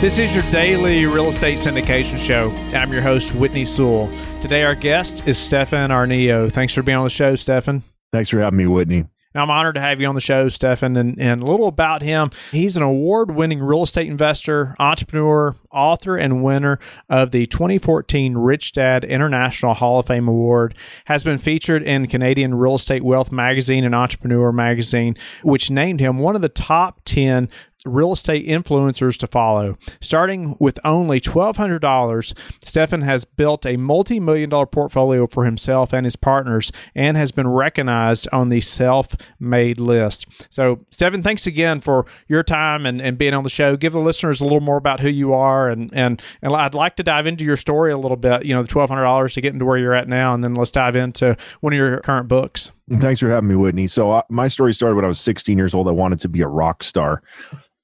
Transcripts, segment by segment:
This is your daily real estate syndication show. I'm your host, Whitney Sewell. Today, our guest is Stefan Aarnio. Thanks for being on the show, Stefan. Thanks for having me, Whitney. I'm honored to have you on the show, Stefan. And, and a little about him. He's an award winning real estate investor, entrepreneur, author, and winner of the 2014 Rich Dad International Hall of Fame Award. Has been featured in Canadian Real Estate Wealth magazine and Entrepreneur magazine, which named him one of the top 10 real estate influencers to follow. Starting with only $1,200, Stefan has built a multi million dollar portfolio for himself and his partners and has been recognized on the self made list. So, Stefan, thanks again for your time and, and being on the show. Give the listeners a little more about who you are. And, and, and I'd like to dive into your story a little bit, you know, the $1,200 to get into where you're at now. And then let's dive into one of your current books. Thanks for having me, Whitney. So, uh, my story started when I was 16 years old. I wanted to be a rock star.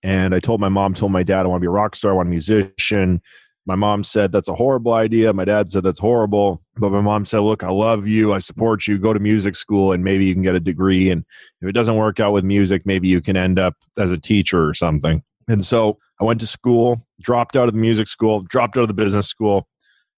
And I told my mom, told my dad, I want to be a rock star, I want a musician. My mom said, That's a horrible idea. My dad said, That's horrible. But my mom said, Look, I love you. I support you. Go to music school and maybe you can get a degree. And if it doesn't work out with music, maybe you can end up as a teacher or something. And so I went to school, dropped out of the music school, dropped out of the business school,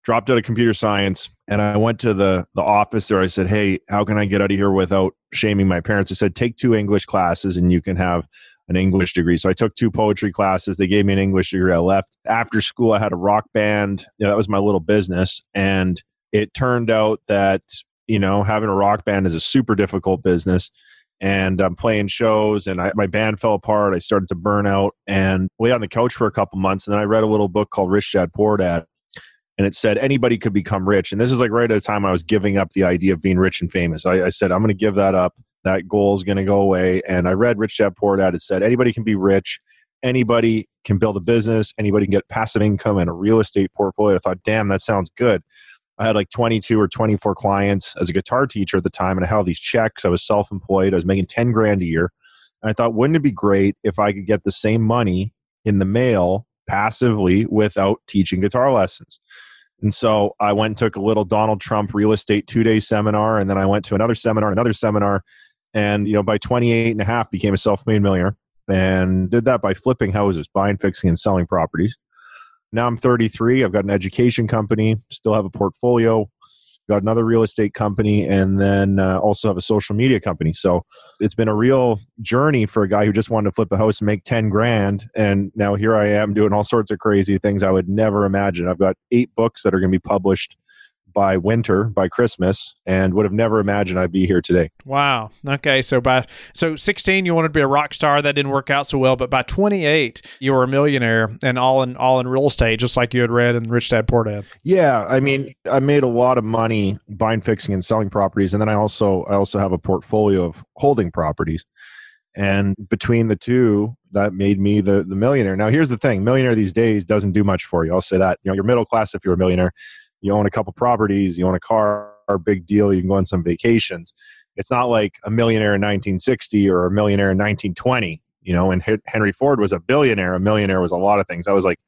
dropped out of computer science. And I went to the, the office there. I said, Hey, how can I get out of here without shaming my parents? I said, Take two English classes and you can have an English degree. So I took two poetry classes. They gave me an English degree. I left. After school, I had a rock band. You know, that was my little business. And it turned out that, you know, having a rock band is a super difficult business. And I'm playing shows, and I, my band fell apart. I started to burn out and lay on the couch for a couple months. And then I read a little book called Rich Dad Poor Dad. And it said anybody could become rich. And this is like right at a time I was giving up the idea of being rich and famous. I, I said, I'm going to give that up that goal is going to go away. And I read Rich Dad Poor Dad. It said anybody can be rich, anybody can build a business, anybody can get passive income and a real estate portfolio. I thought, damn, that sounds good. I had like 22 or 24 clients as a guitar teacher at the time, and I had all these checks. I was self employed. I was making 10 grand a year. And I thought, wouldn't it be great if I could get the same money in the mail passively without teaching guitar lessons? And so I went and took a little Donald Trump real estate two day seminar, and then I went to another seminar, another seminar, and you know by 28 and a half became a self-made millionaire and did that by flipping houses buying fixing and selling properties now i'm 33 i've got an education company still have a portfolio got another real estate company and then uh, also have a social media company. So it's been a real journey for a guy who just wanted to flip a house and make 10 grand and now here i am doing all sorts of crazy things i would never imagine. I've got eight books that are going to be published by winter, by Christmas, and would have never imagined I'd be here today. Wow. Okay. So by so 16, you wanted to be a rock star. That didn't work out so well. But by 28, you were a millionaire and all in all in real estate, just like you had read in Rich Dad Poor Dad. Yeah. I mean, I made a lot of money buying, fixing, and selling properties, and then I also I also have a portfolio of holding properties. And between the two, that made me the, the millionaire. Now, here's the thing millionaire these days doesn't do much for you. I'll say that. You know, you're middle class if you're a millionaire you own a couple properties, you own a car, big deal, you can go on some vacations. It's not like a millionaire in 1960 or a millionaire in 1920, you know, and Henry Ford was a billionaire. A millionaire was a lot of things. I was like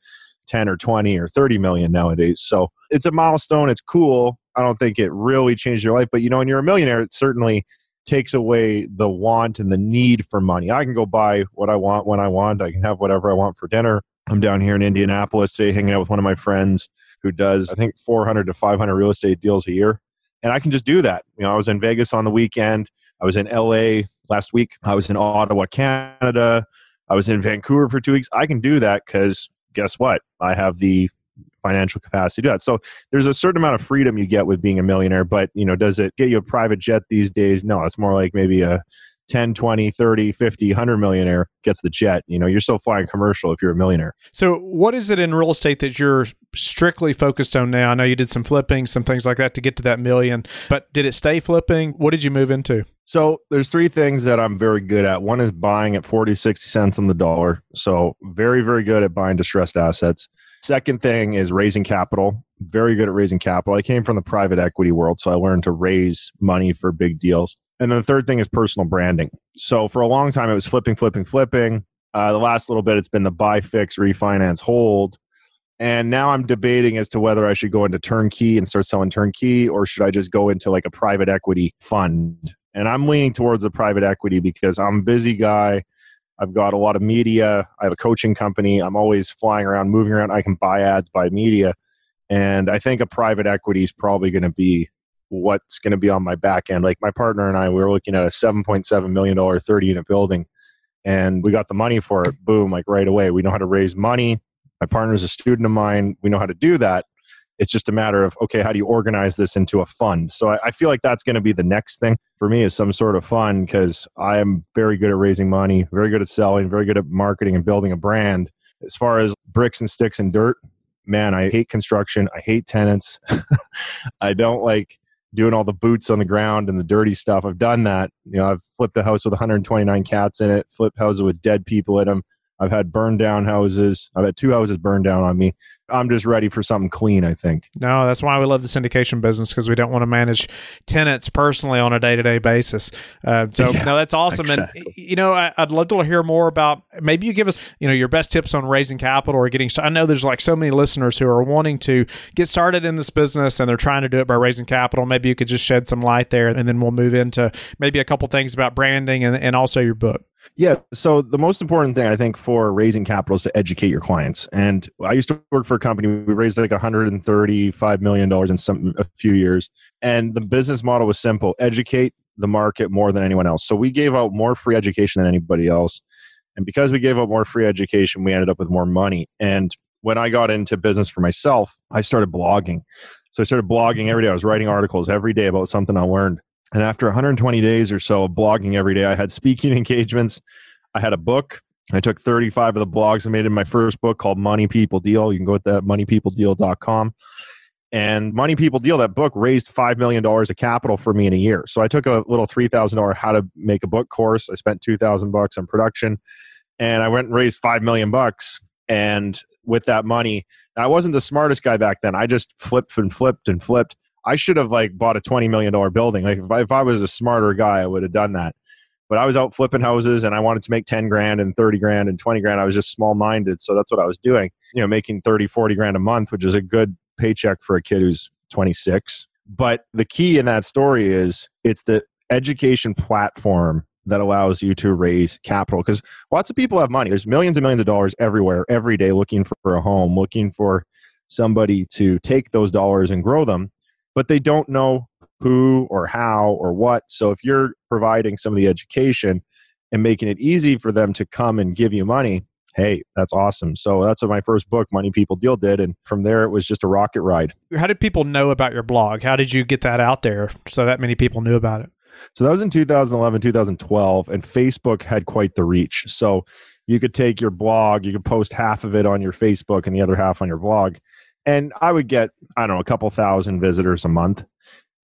10 or 20 or 30 million nowadays. So it's a milestone. It's cool. I don't think it really changed your life, but you know, when you're a millionaire, it certainly takes away the want and the need for money. I can go buy what I want when I want. I can have whatever I want for dinner. I'm down here in Indianapolis today hanging out with one of my friends who does, I think, 400 to 500 real estate deals a year. And I can just do that. You know, I was in Vegas on the weekend. I was in LA last week. I was in Ottawa, Canada. I was in Vancouver for two weeks. I can do that because guess what? I have the financial capacity to do that. So there's a certain amount of freedom you get with being a millionaire, but you know, does it get you a private jet these days? No, it's more like maybe a 10 20 30 50 100 millionaire gets the jet. You know you're still flying commercial if you're a millionaire. So what is it in real estate that you're strictly focused on now? I know you did some flipping some things like that to get to that million but did it stay flipping? What did you move into? So there's three things that i'm very good at. One is buying at 40 60 cents on the dollar. So very very good at buying distressed assets. Second thing is raising capital. Very good at raising capital. I came from the private equity world, so I learned to raise money for big deals. And then the third thing is personal branding. So for a long time, it was flipping, flipping, flipping. Uh, the last little bit, it's been the buy, fix, refinance, hold. And now I'm debating as to whether I should go into turnkey and start selling turnkey or should I just go into like a private equity fund. And I'm leaning towards the private equity because I'm a busy guy. I've got a lot of media. I have a coaching company. I'm always flying around, moving around. I can buy ads, buy media. And I think a private equity is probably going to be what's going to be on my back end. Like my partner and I, we were looking at a $7.7 million 30 unit building and we got the money for it. Boom, like right away. We know how to raise money. My partner's a student of mine. We know how to do that. It's just a matter of, okay, how do you organize this into a fund? So I, I feel like that's going to be the next thing for me is some sort of fund because I am very good at raising money, very good at selling, very good at marketing and building a brand. As far as bricks and sticks and dirt, man, I hate construction. I hate tenants. I don't like doing all the boots on the ground and the dirty stuff. I've done that. You know, I've flipped a house with 129 cats in it, flipped houses with dead people in them. I've had burned down houses. I've had two houses burned down on me. I'm just ready for something clean, I think. No, that's why we love the syndication business because we don't want to manage tenants personally on a day to day basis. Uh, so, yeah, no, that's awesome. Exactly. And, you know, I, would love to hear more about maybe you give us, you know, your best tips on raising capital or getting. I know there's like so many listeners who are wanting to get started in this business and they're trying to do it by raising capital. Maybe you could just shed some light there and then we'll move into maybe a couple things about branding and, and also your book. Yeah. So the most important thing I think for raising capital is to educate your clients. And I used to work for a company. We raised like 135 million dollars in some a few years, and the business model was simple: educate the market more than anyone else. So we gave out more free education than anybody else. And because we gave out more free education, we ended up with more money. And when I got into business for myself, I started blogging. So I started blogging every day. I was writing articles every day about something I learned. And after 120 days or so of blogging every day, I had speaking engagements. I had a book. I took 35 of the blogs and made it my first book called Money People Deal. You can go to that moneypeopledeal.com. And Money People Deal, that book raised $5 million of capital for me in a year. So I took a little $3,000 how to make a book course. I spent 2000 bucks on production and I went and raised 5 million bucks. And with that money, I wasn't the smartest guy back then. I just flipped and flipped and flipped I should have like bought a twenty million dollar building. Like if I, if I was a smarter guy, I would have done that. But I was out flipping houses, and I wanted to make ten grand and thirty grand and twenty grand. I was just small minded, so that's what I was doing. You know, making 30, 40 grand a month, which is a good paycheck for a kid who's twenty six. But the key in that story is it's the education platform that allows you to raise capital because lots of people have money. There's millions and millions of dollars everywhere, every day, looking for a home, looking for somebody to take those dollars and grow them but they don't know who or how or what. So if you're providing some of the education and making it easy for them to come and give you money, hey, that's awesome. So that's what my first book, Money People Deal, did. And from there, it was just a rocket ride. How did people know about your blog? How did you get that out there so that many people knew about it? So that was in 2011, 2012, and Facebook had quite the reach. So you could take your blog, you could post half of it on your Facebook and the other half on your blog and I would get I don't know a couple thousand visitors a month.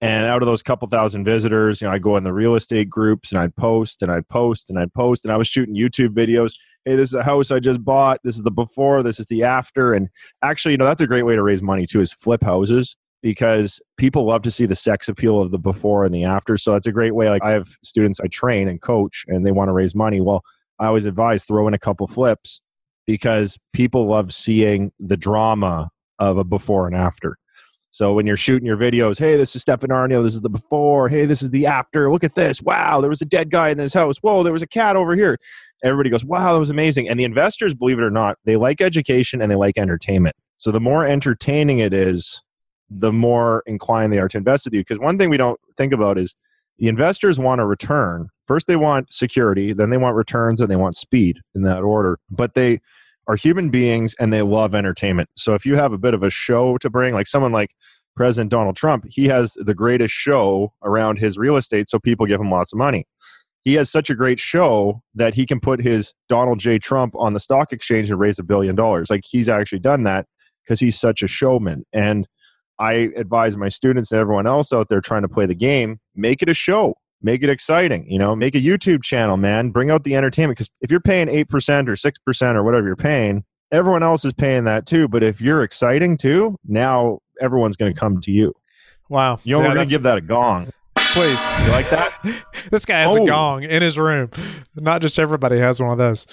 And out of those couple thousand visitors, you know, I go in the real estate groups and I'd post and I'd post and I'd post and I was shooting YouTube videos. Hey, this is a house I just bought. This is the before. This is the after. And actually, you know, that's a great way to raise money too. Is flip houses because people love to see the sex appeal of the before and the after. So it's a great way. Like I have students I train and coach, and they want to raise money. Well, I always advise throw in a couple flips because people love seeing the drama of a before and after. So when you're shooting your videos, hey, this is Stefan Aarnio, this is the before, hey, this is the after. Look at this. Wow, there was a dead guy in this house. Whoa, there was a cat over here. Everybody goes, wow, that was amazing. And the investors, believe it or not, they like education and they like entertainment. So the more entertaining it is, the more inclined they are to invest with you. Because one thing we don't think about is the investors want a return. First, they want security, then they want returns, and they want speed in that order. But they are human beings and they love entertainment. So if you have a bit of a show to bring, like someone like President Donald Trump, he has the greatest show around his real estate, so people give him lots of money. He has such a great show that he can put his Donald J. Trump on the stock exchange and raise a billion dollars. Like he's actually done that because he's such a showman. And I advise my students and everyone else out there trying to play the game, make it a show make it exciting you know make a youtube channel man bring out the entertainment because if you're paying 8% or 6% or whatever you're paying everyone else is paying that too. But if you're exciting too, now everyone's going to come to you. Wow. You know, Yeah, we're going to give that a gong. please. You like that? this guy has a Oh. gong in his room. Not just everybody has one of those.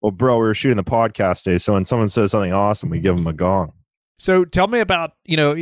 well, bro, we were shooting the podcast day. So when someone says something awesome, we give them a gong. So tell me about, you know,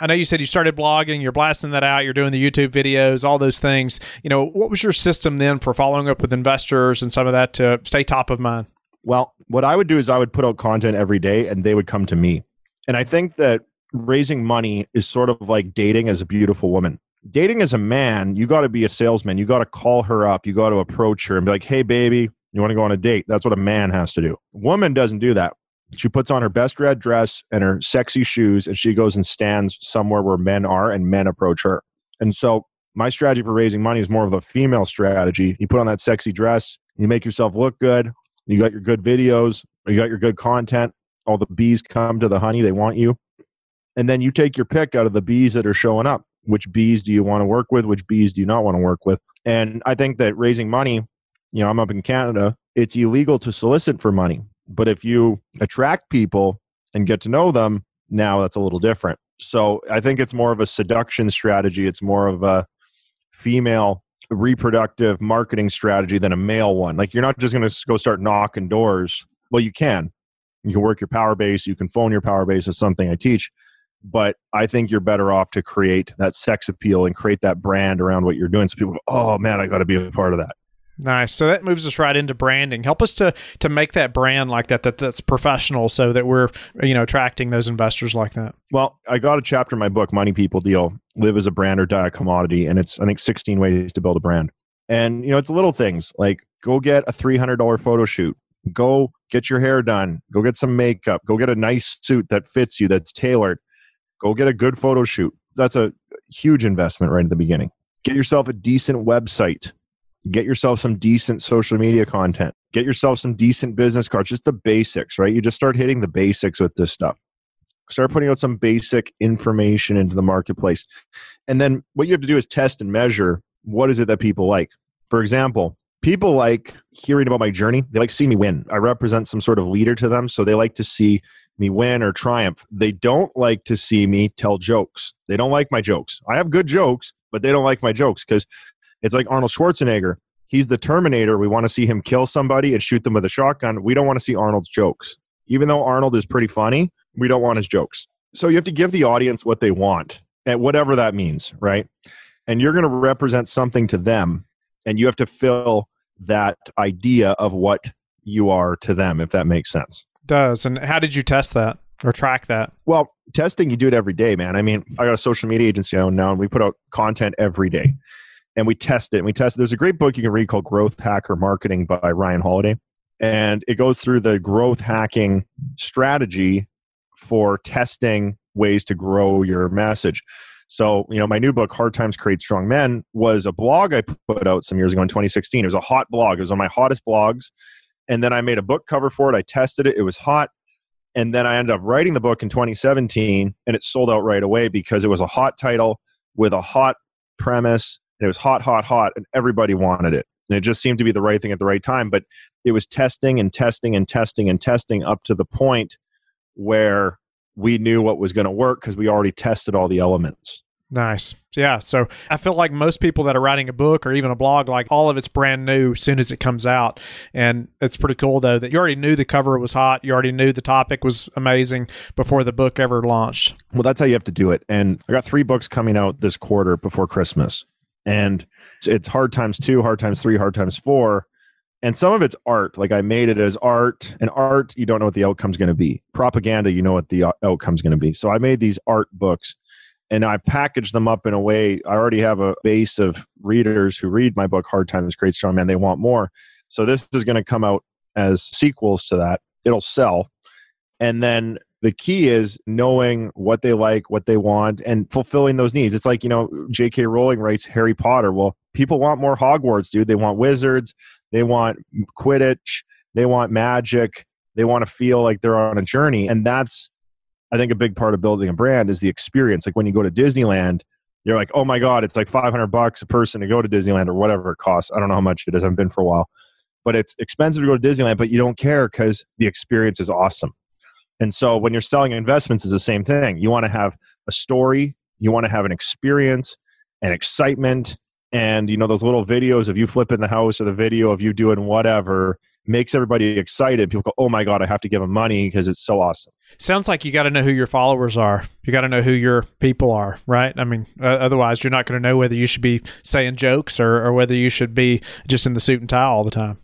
I know you said you started blogging, you're blasting that out, you're doing the YouTube videos, all those things. You know, what was your system then for following up with investors and some of that to stay top of mind? Well, what I would do is I would put out content every day and they would come to me. And I think that raising money is sort of like dating as a beautiful woman. Dating as a man, you got to be a salesman. You got to call her up. You got to approach her and be like, hey, baby, you want to go on a date? That's what a man has to do. Woman doesn't do that. She puts on her best red dress and her sexy shoes and she goes and stands somewhere where men are and men approach her. And so my strategy for raising money is more of a female strategy. You put on that sexy dress, you make yourself look good, you got your good videos, you got your good content. All the bees come to the honey, they want you. And then you take your pick out of the bees that are showing up. Which bees do you want to work with? Which bees do you not want to work with? And I think that raising money, you know, I'm up in Canada, it's illegal to solicit for money. But if you attract people and get to know them, now that's a little different. So I think it's more of a seduction strategy. It's more of a female reproductive marketing strategy than a male one. Like you're not just going to go start knocking doors. Well, you can. You can work your power base. You can phone your power base. It's something I teach. But I think you're better off to create that sex appeal and create that brand around what you're doing. So people go, oh man, I got to be a part of that. Nice. So that moves us right into branding. Help us to to make that brand like that, that that's professional so that we're, you know, attracting those investors like that. Well, I got a chapter in my book, Money People Deal, Live as a Brand or Die a Commodity. And it's, I think, 16 ways to build a brand. And, you know, it's little things like go get a $300 photo shoot, go get your hair done, go get some makeup, go get a nice suit that fits you, that's tailored, go get a good photo shoot. That's a huge investment right at the beginning. Get yourself a decent website, get yourself some decent social media content, get yourself some decent business cards, just the basics, right? You just start hitting the basics with this stuff. Start putting out some basic information into the marketplace. And then what you have to do is test and measure what is it that people like. For example people like hearing about my journey. They like seeing me win. I represent some sort of leader to them so they like to see me win or triumph. They don't like to see me tell jokes. They don't like my jokes. I have good jokes but they don't like my jokes because it's like arnold schwarzenegger he's the terminator we want to see him kill somebody and shoot them with a shotgun we don't want to see arnold's jokes even though arnold is pretty funny we don't want his jokes. So you have to give the audience what they want, and whatever that means, right? And you're going to represent something to them, and you have to fill that idea of what you are to them, if that makes sense. Does. And how did you test that or track that? Well, testing, you do it every day, man. I mean, I got a social media agency I own now, and we put out content every day. And we test it. And we test. it. There's a great book you can read called Growth Hacker Marketing by Ryan Holiday. And it goes through the growth hacking strategy for testing ways to grow your message. So, you know, my new book, Hard Times Create Strong Men, was a blog I put out some years ago in 2016. It was a hot blog. It was on my hottest blogs. And then I made a book cover for it. I tested it. It was hot. And then I ended up writing the book in 2017 and it sold out right away because it was a hot title with a hot premise. And it was hot, hot, hot, and everybody wanted it. And it just seemed to be the right thing at the right time. But it was testing and testing and testing and testing up to the point where we knew what was going to work because we already tested all the elements. Nice. Yeah. So I feel like most people that are writing a book or even a blog, like all of it's brand new as soon as it comes out. And it's pretty cool, though, that you already knew the cover was hot. You already knew the topic was amazing before the book ever launched. Well, that's how you have to do it. And I got three books coming out this quarter before Christmas. And it's, Hard Times 2, Hard Times 3, Hard Times 4. And some of it's art. Like I made it as art. And art, you don't know what the outcome's going to be. Propaganda, you know what the out- outcome's going to be. So I made these art books and I packaged them up in a way. I already have a base of readers who read my book, Hard Times, Create Strong Men. They want more. So this is going to come out as sequels to that. It'll sell. And then the key is knowing what they like, what they want, and fulfilling those needs. It's like, you know, J.K. Rowling writes Harry Potter. Well, people want more Hogwarts, dude. They want wizards, they want Quidditch, they want magic, they want to feel like they're on a journey. And that's, I think, a big part of building a brand is the experience. Like when you go to Disneyland, you're like, oh my God, it's like 500 bucks a person to go to Disneyland or whatever it costs. I don't know how much it is. I haven't been for a while. But it's expensive to go to Disneyland, but you don't care because the experience is awesome. And so when you're selling investments, is the same thing. You want to have a story, you want to have an experience, and excitement, and you know those little videos of you flipping the house or the video of you doing whatever makes everybody excited. People go, "Oh my god, I have to give them money because it's so awesome." Sounds like you got to know who your followers are. You got to know who your people are, right? I mean, uh, otherwise you're not going to know whether you should be saying jokes or, or whether you should be just in the suit and tie all the time.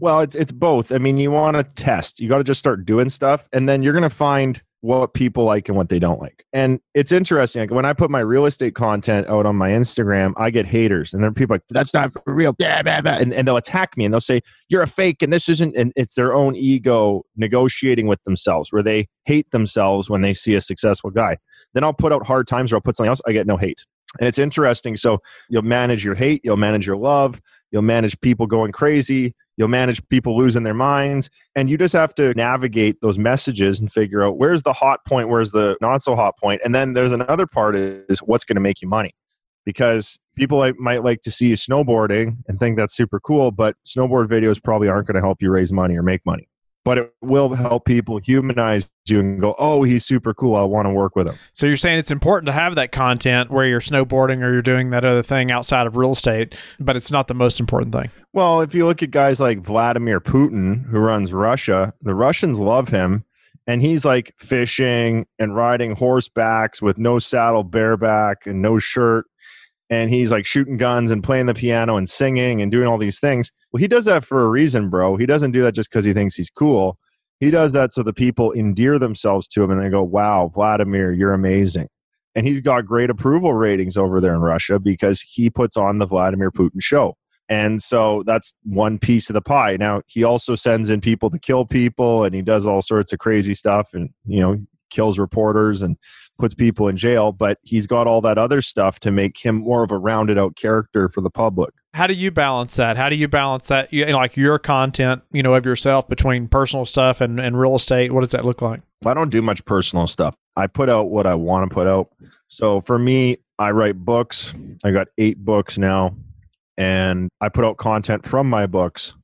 Well, it's it's both. I mean, you want to test. You got to just start doing stuff, and then you're going to find what people like and what they don't like. And it's interesting. Like when I put my real estate content out on my Instagram, I get haters, and there are people like, "That's not for real," blah, blah, blah. And, and they'll attack me, and they'll say, "You're a fake," and this isn't. And it's their own ego negotiating with themselves, where they hate themselves when they see a successful guy. Then I'll put out hard times, or I'll put something else. I get no hate, and it's interesting. So you'll manage your hate, you'll manage your love, you'll manage people going crazy You'll manage people losing their minds. And you just have to navigate those messages and figure out where's the hot point, where's the not so hot point. And then there's another part is what's going to make you money. Because people might like to see you snowboarding and think that's super cool, but snowboard videos probably aren't going to help you raise money or make money but it will help people humanize you and go, oh, he's super cool. I want to work with him. So you're saying it's important to have that content where you're snowboarding or you're doing that other thing outside of real estate, but it's not the most important thing. Well, if you look at guys like Vladimir Putin, who runs Russia, the Russians love him. And he's like fishing and riding horsebacks with no saddle, bareback, and no shirt and he's like shooting guns and playing the piano and singing and doing all these things. Well, he does that for a reason, bro. He doesn't do that just because he thinks he's cool. He does that so the people endear themselves to him and they go, wow, Vladimir, you're amazing. And he's got great approval ratings over there in Russia because he puts on the Vladimir Putin show. And so that's one piece of the pie. Now, he also sends in people to kill people and he does all sorts of crazy stuff and, you know, kills reporters and puts people in jail, but he's got all that other stuff to make him more of a rounded out character for the public. How do you balance that? How do you balance that, you, like your content, you know, of yourself between personal stuff and, and real estate? What does that look like? I don't do much personal stuff. I put out what I want to put out. So for me, I write books. I got eight books now, and I put out content from my books.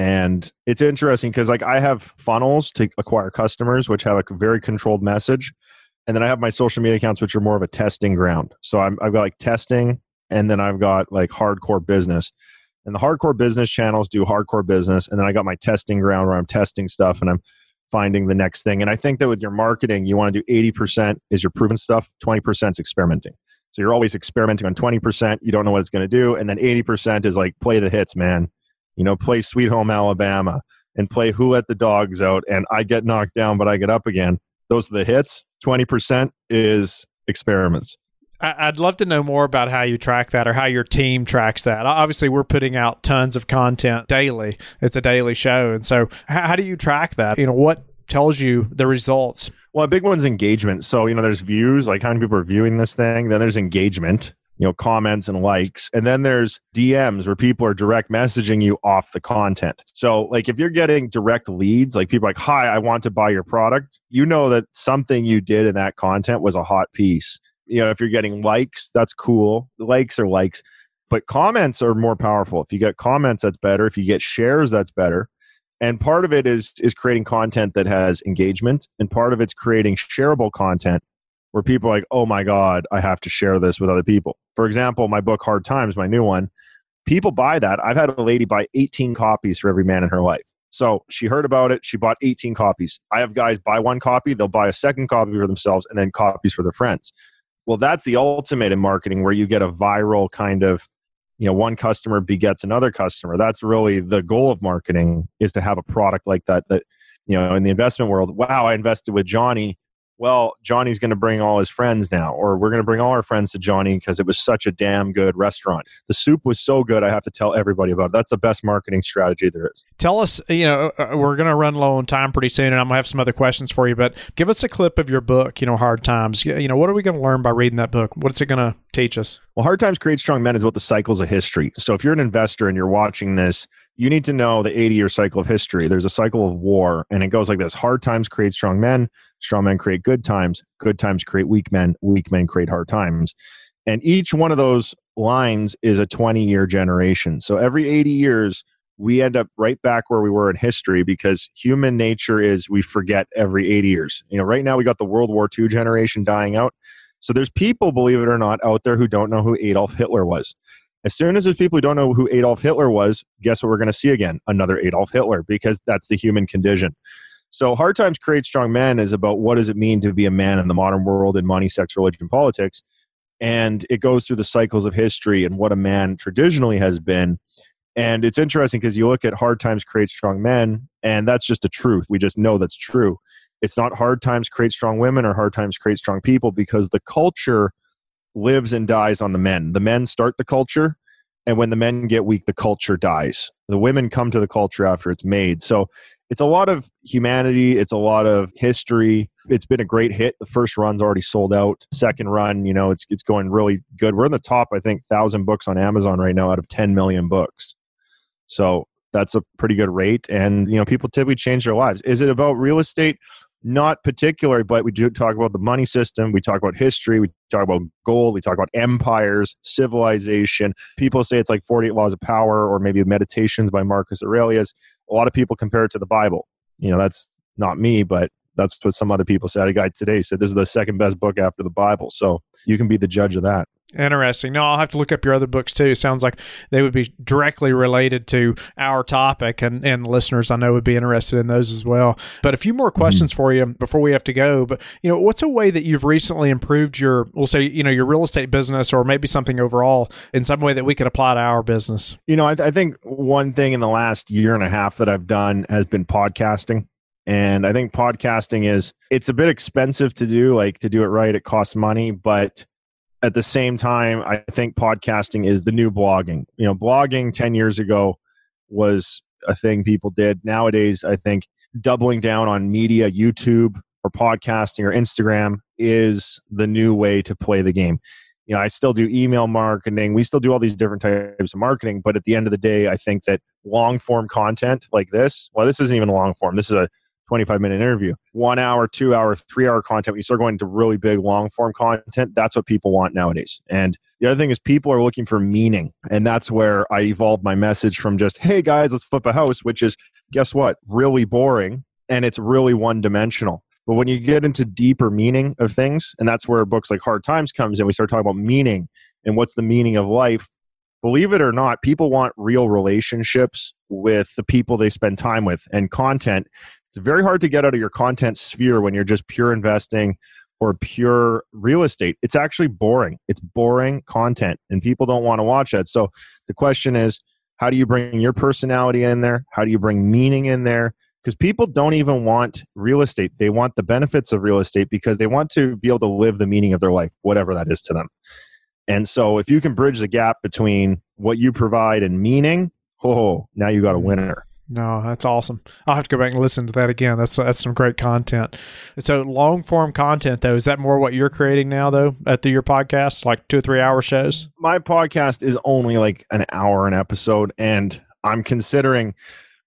And it's interesting because like I have funnels to acquire customers, which have a very controlled message and then I have my social media accounts, which are more of a testing ground. So i have got like testing, and then I've got like hardcore business. And the hardcore business channels do hardcore business, and then I got my testing ground where I'm testing stuff and I'm finding the next thing. And I think that with your marketing, you want to do 80% is your proven stuff, 20% is experimenting. So you're always experimenting on 20%. You don't know what it's going to do. And then 80% is like play the hits, man. You know, play Sweet Home Alabama and play Who Let the Dogs Out and I Get Knocked Down, but I Get Up Again. Those are the hits. 20% is experiments. I'd love to know more about how you track that or how your team tracks that. Obviously, we're putting out tons of content daily. It's a daily show. And so, how do you track that? You know, what tells you the results? Well, a big one's engagement. So, you know, there's views, like how many people are viewing this thing. Then there's engagement you know comments and likes. And then there's dms where people are direct messaging you off the content. So like if you're getting direct leads like people like hi i want to buy your product you know that something you did in that content was a hot piece. You know if you're getting likes that's cool. Likes are likes but comments are more powerful. If you get comments that's better. If you get shares that's better. And part of it is is creating content that has engagement and part of it's creating shareable content where people are like, oh my God, I have to share this with other people. For example, my book, Hard Times, my new one, people buy that. I've had a lady buy 18 copies for every man in her life. So she heard about it. She bought 18 copies. I have guys buy one copy, they'll buy a second copy for themselves and then copies for their friends. Well, that's the ultimate in marketing where you get a viral kind of, you know, one customer begets another customer. That's really the goal of marketing is to have a product like that that, you know, in the investment world, wow, I invested with Johnny well, Johnny's going to bring all his friends now, or we're going to bring all our friends to Johnny because it was such a damn good restaurant. The soup was so good, I have to tell everybody about it. That's the best marketing strategy there is. Tell us, you know, uh, uh, we're going to run low on time pretty soon, and I'm going to have some other questions for you, but give us a clip of your book, you know, Hard Times. You know, what are we going to learn by reading that book? What's it going to teach us? Well, Hard Times Create Strong Men is about the cycles of history. So if you're an investor and you're watching this, you need to know the 80 year cycle of history. There's a cycle of war, and it goes like this hard times create strong men, strong men create good times, good times create weak men, weak men create hard times. And each one of those lines is a 20 year generation. So every 80 years, we end up right back where we were in history because human nature is we forget every 80 years. You know, right now we got the World War II generation dying out. So there's people, believe it or not, out there who don't know who Adolf Hitler was. As soon as there's people who don't know who Adolf Hitler was, guess what we're going to see again? Another Adolf Hitler because that's the human condition. So hard times create strong men is about what does it mean to be a man in the modern world in money, sex, religion, politics. And it goes through the cycles of history and what a man traditionally has been. And it's interesting because you look at hard times create strong men, and that's just a truth. We just know that's true. It's not hard times create strong women or hard times create strong people because the culture lives and dies on the men. The men start the culture, and when the men get weak, the culture dies. The women come to the culture after it's made. So it's a lot of humanity, it's a lot of history. It's been a great hit. The first run's already sold out. Second run, you know, it's it's going really good. We're in the top, I think, thousand books on Amazon right now out of 10 million books. So that's a pretty good rate. And you know, people typically change their lives. Is it about real estate? not particularly but we do talk about the money system. We talk about history. We talk about gold. We talk about empires, civilization. People say it's like 48 Laws of Power or maybe Meditations by Marcus Aurelius. A lot of people compare it to the Bible. You know, that's not me, but that's what some other people said. A guy today said this is the second best book after the Bible. So you can be the judge of that. Interesting. No, I'll have to look up your other books too. It sounds like they would be directly related to our topic, and, and listeners I know would be interested in those as well. But a few more mm-hmm. questions mm-hmm. for you before we have to go. But you know, what's a way that you've recently improved your, we'll say, you know, your real estate business, or maybe something overall in some way that we could apply to our business? You know, I, th- I think one thing in the last year and a half that I've done has been podcasting. And I think podcasting is it's a bit expensive to do, like to do it right, it costs money, but at the same time, I think podcasting is the new blogging. You know, blogging 10 years ago was a thing people did. Nowadays, I think doubling down on media, YouTube or podcasting or Instagram is the new way to play the game. You know, I still do email marketing. We still do all these different types of marketing, but at the end of the day, I think that long form content like this, well, this isn't even long form. This is a 25 minute interview. One hour, two hour, three hour content, when you start going to really big long form content, that's what people want nowadays. And the other thing is people are looking for meaning. And that's where I evolved my message from just, hey guys, let's flip a house, which is, guess what? Really boring. And it's really one dimensional. But when you get into deeper meaning of things, and that's where books like Hard Times comes in, we start talking about meaning and what's the meaning of life. Believe it or not, people want real relationships with the people they spend time with, and content it's very hard to get out of your content sphere when you're just pure investing or pure real estate. It's actually boring. It's boring content, and people don't want to watch that. So the question is, how do you bring your personality in there? How do you bring meaning in there? Because people don't even want real estate. They want the benefits of real estate because they want to be able to live the meaning of their life, whatever that is to them. And so if you can bridge the gap between what you provide and meaning, oh, now you got a winner. No, that's awesome. I'll have to go back and listen to that again. That's that's some great content. So long form content though, is that more what you're creating now though at the, your podcast, like two or three hour shows? My podcast is only like an hour an episode, and I'm considering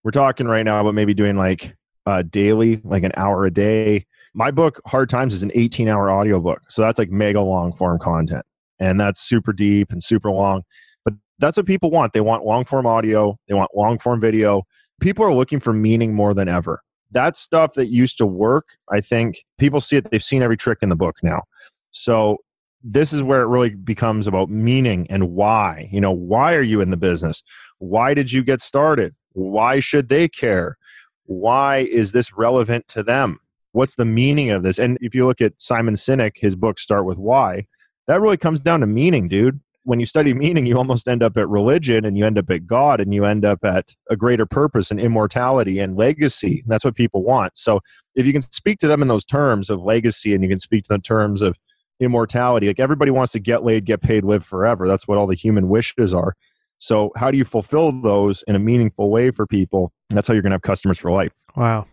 we're talking right now about maybe doing like uh, daily, like an hour a day. My book, Hard Times, is an 18 hour audiobook. So that's like mega long form content. And that's super deep and super long. But that's what people want. They want long form audio, they want long form video people are looking for meaning more than ever. That stuff that used to work, I think people see it, they've seen every trick in the book now. So this is where it really becomes about meaning and why. You know, why are you in the business? Why did you get started? Why should they care? Why is this relevant to them? What's the meaning of this? And if you look at Simon Sinek, his books start with why. That really comes down to meaning, dude when you study meaning, you almost end up at religion and you end up at God and you end up at a greater purpose and immortality and legacy. That's what people want. So if you can speak to them in those terms of legacy and you can speak to them in terms of immortality, like everybody wants to get laid, get paid, live forever. That's what all the human wishes are. So how do you fulfill those in a meaningful way for people? And that's how you're going to have customers for life. Wow.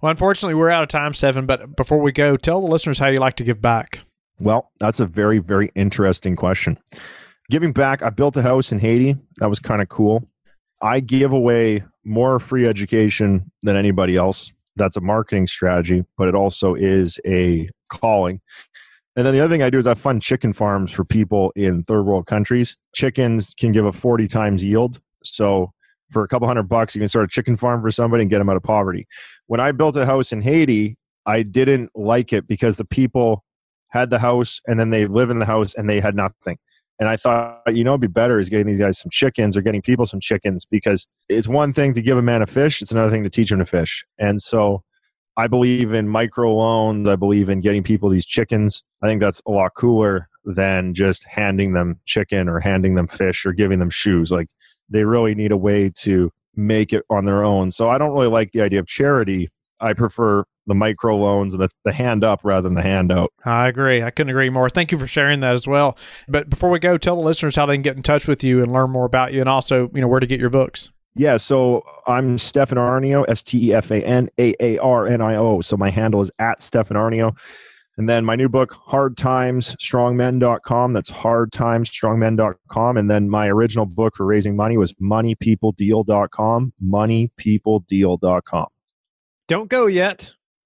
Well, unfortunately, we're out of time, Stephen. But before we go, tell the listeners how you like to give back. Well, that's a very, very interesting question giving back, I built a house in Haiti. That was kind of cool. I give away more free education than anybody else. That's a marketing strategy, but it also is a calling. And then the other thing I do is I fund chicken farms for people in third world countries. Chickens can give a 40 times yield. So for a couple hundred bucks, you can start a chicken farm for somebody and get them out of poverty. When I built a house in Haiti, I didn't like it because the people had the house and then they live in the house and they had nothing. And I thought, you know, it'd be better is getting these guys some chickens or getting people some chickens because it's one thing to give a man a fish, it's another thing to teach him to fish. And so I believe in micro loans. I believe in getting people these chickens. I think that's a lot cooler than just handing them chicken or handing them fish or giving them shoes. Like they really need a way to make it on their own. So I don't really like the idea of charity. I prefer the micro loans and the, the hand up rather than the handout. I agree. I couldn't agree more. Thank you for sharing that as well. But before we go, tell the listeners how they can get in touch with you and learn more about you and also, you know, where to get your books. Yeah, so I'm Stefan Aarnio, S T E F A N A A R N I O. So my handle is at Stefan Aarnio. And then my new book, Hard Times, Strongmen.com. That's Hard Times, Strongmen.com. And then my original book for raising money was MoneyPeopleDeal.com, MoneyPeopleDeal.com. Don't go yet.